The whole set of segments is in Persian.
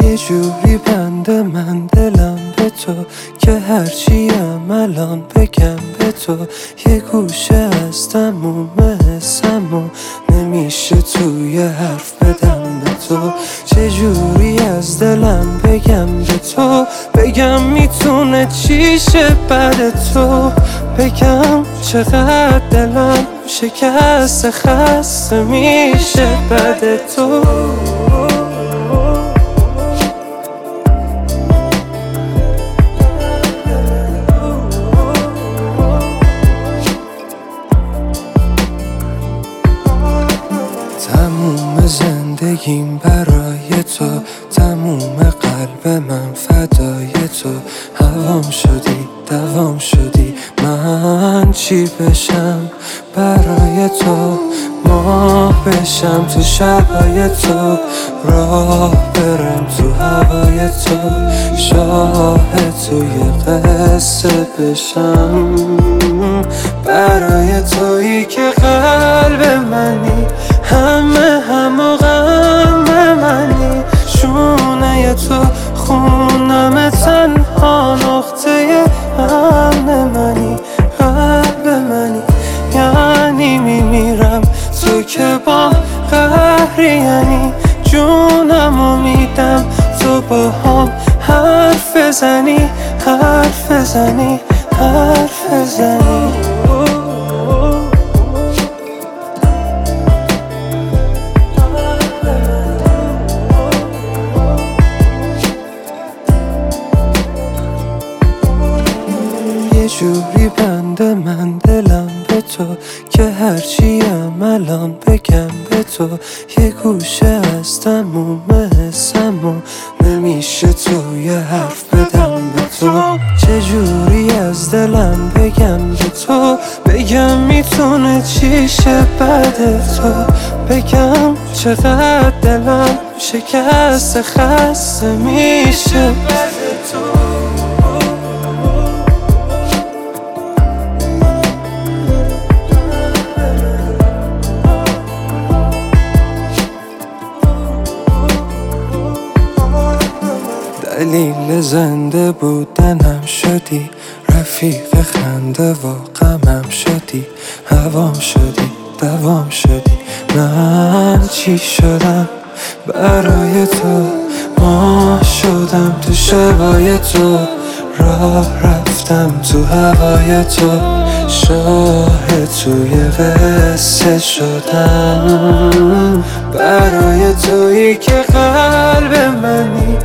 یه جوری بند من دلم به تو که هرچی الان بگم به تو. یه گوشه از تموم حسم و نمیشه توی حرف بدم به تو. چجوری از دلم بگم به تو؟ بگم می‌تونه چیشه بعد تو؟ بگم چقدر دلم شکست خسته میشه بعد تو. زندگیم برای تو تموم قلب من فدای تو. هوام شدی دوام شدی. من چی بشم؟ برای تو ماه بشم تو شبای تو. راه برم تو هوای تو. شاه توی قصه بشم. برای تویی که قلب منی. همه هم و غم منی. شونه تو خونم تنها نقطه امن منی. قلب منی. یعنی میمیرم تو که با قهری یعنی جونم و میدم تو با هم حرف زنی حرف زنی حرف زنی دلم به تو که هرچی الان بگم به تو. یه گوشه از تموم حسم و نمیشه توی حرف بدم به تو. چجوری از دلم بگم به تو؟ بگم می‌تونه چیشه بعد تو؟ بگم چقدر دلم شکست خسته میشه. دلیل زنده بودنم شدی. رفیق خنده و غمم شدی. هوام شدی دوام شدی. من چی شدم؟ برای تو ماه شدم تو شبای تو. راه رفتم تو هوای تو. شاه توی قصه شدم. برای تویی که قلب منی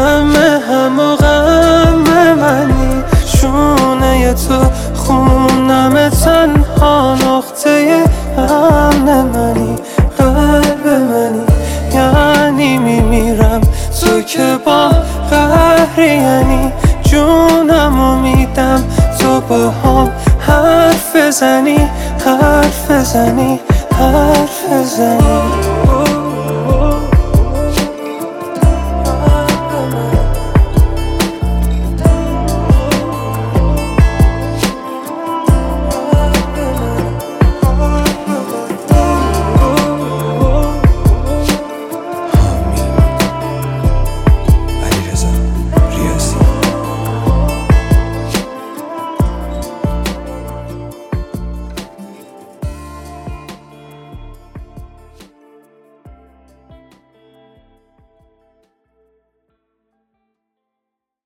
همه هم و غم منی. شونه تو خونم تنها نقطه امن منی. قلب منی. یعنی میمیرم تو که با قهری یعنی جونم و میدم تو با هم حرف زنی حرف زنی حرف زنی